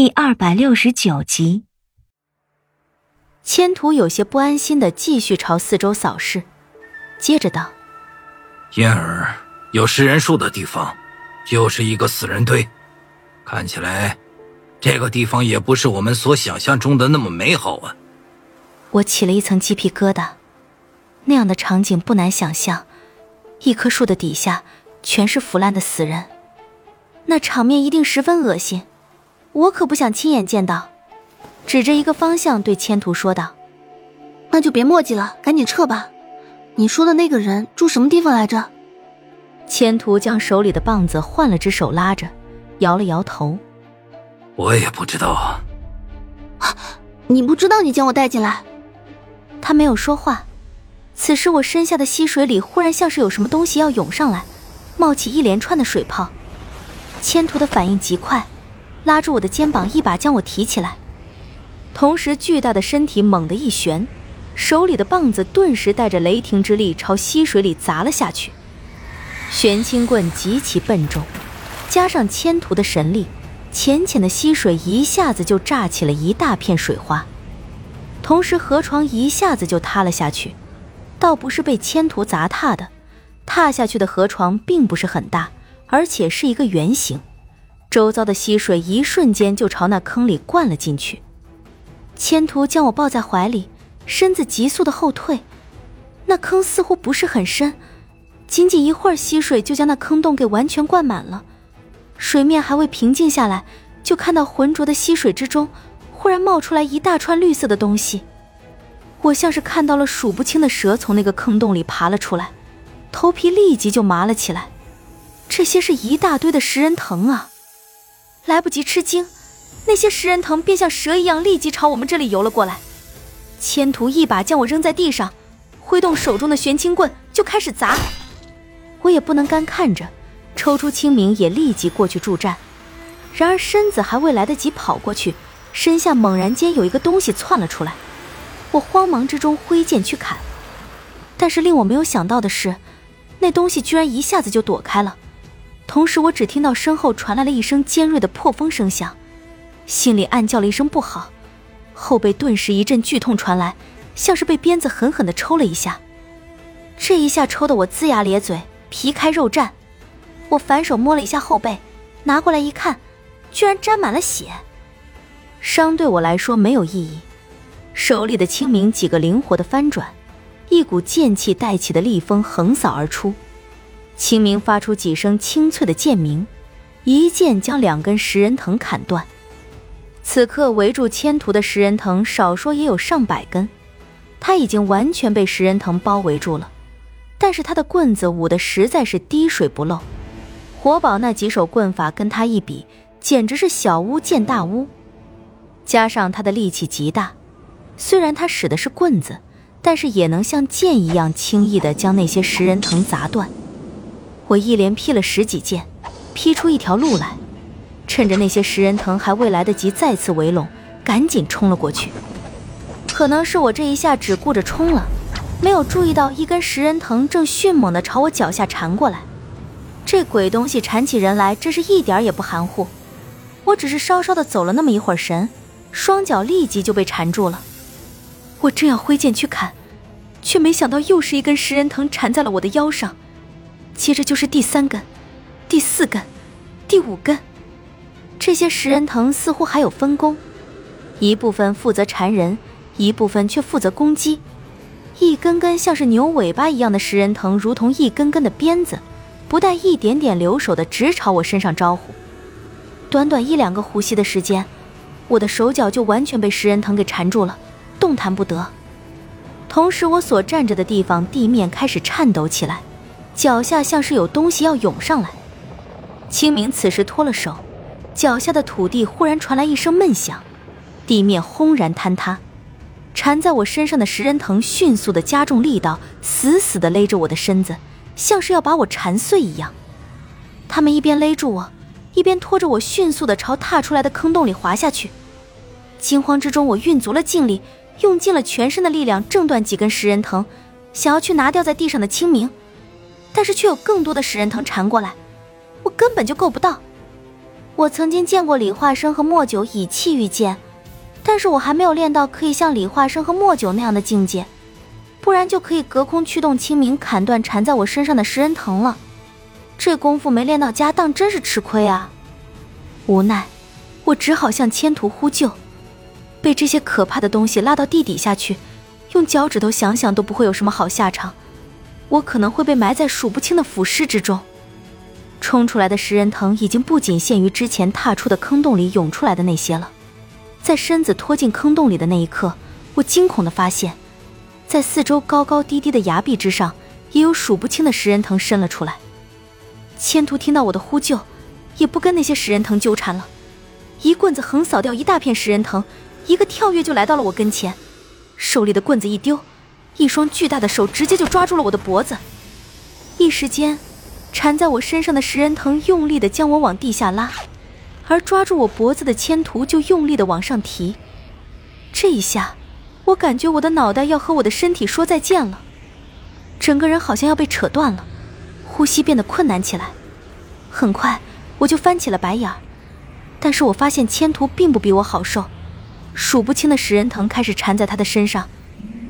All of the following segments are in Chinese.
第二百六十九集，千图有些不安心的继续朝四周扫视，接着道：“燕儿有食人树的地方，就是一个死人堆。看起来，这个地方也不是我们所想象中的那么美好啊。”我起了一层鸡皮疙瘩，那样的场景不难想象，一棵树的底下全是腐烂的死人，那场面一定十分恶心。我可不想亲眼见到，指着一个方向对千图说道：“那就别墨迹了，赶紧撤吧。你说的那个人住什么地方来着？”千图将手里的棒子换了只手拉着，摇了摇头：“我也不知道。”啊，你不知道？你将我带进来。他没有说话。此时我身下的溪水里忽然像是有什么东西要涌上来，冒起一连串的水泡。千图的反应极快。拉住我的肩膀，一把将我提起来，同时巨大的身体猛地一旋，手里的棒子顿时带着雷霆之力朝溪水里砸了下去。玄清棍极其笨重，加上千图的神力，浅浅的溪水一下子就炸起了一大片水花，同时河床一下子就塌了下去。倒不是被千图砸塌的，塌下去的河床并不是很大，而且是一个圆形。周遭的溪水一瞬间就朝那坑里灌了进去，千图将我抱在怀里，身子急速的后退。那坑似乎不是很深，仅仅一会儿，溪水就将那坑洞给完全灌满了。水面还未平静下来，就看到浑浊的溪水之中，忽然冒出来一大串绿色的东西。我像是看到了数不清的蛇从那个坑洞里爬了出来，头皮立即就麻了起来。这些是一大堆的食人藤啊！来不及吃惊，那些食人藤便像蛇一样立即朝我们这里游了过来。千图一把将我扔在地上，挥动手中的玄清棍就开始砸。我也不能干看着，抽出清明也立即过去助战。然而身子还未来得及跑过去，身下猛然间有一个东西窜了出来。我慌忙之中挥剑去砍，但是令我没有想到的是，那东西居然一下子就躲开了。同时，我只听到身后传来了一声尖锐的破风声响，心里暗叫了一声不好，后背顿时一阵剧痛传来，像是被鞭子狠狠地抽了一下。这一下抽得我龇牙咧嘴，皮开肉绽。我反手摸了一下后背，拿过来一看，居然沾满了血。伤对我来说没有意义，手里的清明几个灵活的翻转，一股剑气带起的厉风横扫而出。清明发出几声清脆的剑鸣，一剑将两根食人藤砍断。此刻围住千图的食人藤，少说也有上百根，他已经完全被食人藤包围住了。但是他的棍子舞得实在是滴水不漏，活宝那几手棍法跟他一比，简直是小巫见大巫。加上他的力气极大，虽然他使的是棍子，但是也能像剑一样轻易地将那些食人藤砸断。我一连劈了十几剑，劈出一条路来，趁着那些食人藤还未来得及再次围拢，赶紧冲了过去。可能是我这一下只顾着冲了，没有注意到一根食人藤正迅猛地朝我脚下缠过来。这鬼东西缠起人来真是一点也不含糊。我只是稍稍的走了那么一会儿神，双脚立即就被缠住了。我正要挥剑去砍，却没想到又是一根食人藤缠在了我的腰上。接着就是第三根，第四根，第五根，这些食人藤似乎还有分工，一部分负责缠人，一部分却负责攻击。一根根像是牛尾巴一样的食人藤，如同一根根的鞭子，不带一点点留手的直朝我身上招呼。短短一两个呼吸的时间，我的手脚就完全被食人藤给缠住了，动弹不得。同时，我所站着的地方地面开始颤抖起来。脚下像是有东西要涌上来，清明此时脱了手，脚下的土地忽然传来一声闷响，地面轰然坍塌，缠在我身上的食人藤迅速的加重力道，死死的勒着我的身子，像是要把我缠碎一样。他们一边勒住我，一边拖着我迅速的朝踏出来的坑洞里滑下去。惊慌之中，我运足了劲力，用尽了全身的力量挣断几根食人藤，想要去拿掉在地上的清明。但是却有更多的食人藤缠过来，我根本就够不到。我曾经见过李化生和莫九以气御剑，但是我还没有练到可以像李化生和莫九那样的境界，不然就可以隔空驱动清明砍断缠在我身上的食人藤了。这功夫没练到家当，真是吃亏啊！无奈，我只好向千图呼救。被这些可怕的东西拉到地底下去，用脚趾头想想都不会有什么好下场。我可能会被埋在数不清的腐尸之中。冲出来的食人藤已经不仅限于之前踏出的坑洞里涌出来的那些了。在身子拖进坑洞里的那一刻，我惊恐地发现，在四周高高低低的崖壁之上，也有数不清的食人藤伸了出来。千图听到我的呼救，也不跟那些食人藤纠缠了，一棍子横扫掉一大片食人藤，一个跳跃就来到了我跟前，手里的棍子一丢，一双巨大的手直接就抓住了我的脖子。一时间，缠在我身上的食人藤用力的将我往地下拉，而抓住我脖子的千图就用力的往上提。这一下，我感觉我的脑袋要和我的身体说再见了，整个人好像要被扯断了。呼吸变得困难起来，很快我就翻起了白眼儿。但是我发现千图并不比我好受，数不清的食人藤开始缠在他的身上，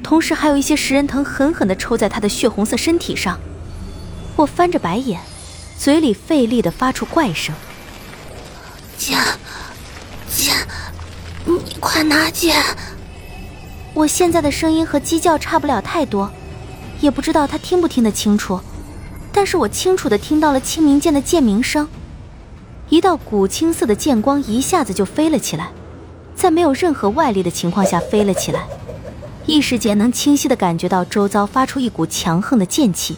同时还有一些食人藤狠狠地抽在他的血红色身体上。我翻着白眼，嘴里费力地发出怪声：“剑，剑，你快拿剑！”我现在的声音和鸡叫差不了太多，也不知道他听不听得清楚。但是我清楚的听到了清明剑的剑鸣声，一道古青色的剑光一下子就飞了起来，在没有任何外力的情况下飞了起来，一时间能清晰的感觉到周遭发出一股强横的剑气，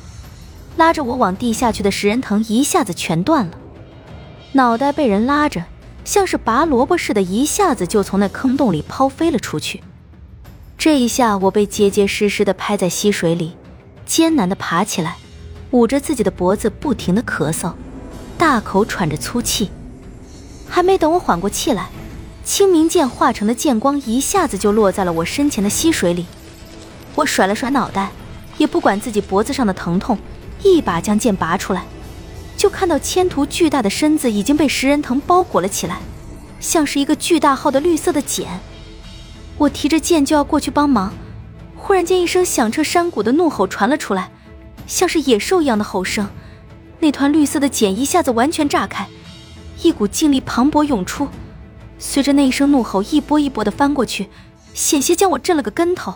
拉着我往地下去的食人藤一下子全断了，脑袋被人拉着，像是拔萝卜似的，一下子就从那坑洞里抛飞了出去。这一下我被结结实实的拍在溪水里，艰难的爬起来。捂着自己的脖子，不停的咳嗽，大口喘着粗气。还没等我缓过气来，清明剑化成的剑光一下子就落在了我身前的溪水里。我甩了甩脑袋，也不管自己脖子上的疼痛，一把将剑拔出来，就看到千图巨大的身子已经被食人藤包裹了起来，像是一个巨大号的绿色的茧。我提着剑就要过去帮忙，忽然间一声响彻山谷的怒吼传了出来。像是野兽一样的吼声，那团绿色的茧一下子完全炸开，一股劲力磅礴涌出，随着那一声怒吼，一波一波的翻过去，险些将我震了个跟头。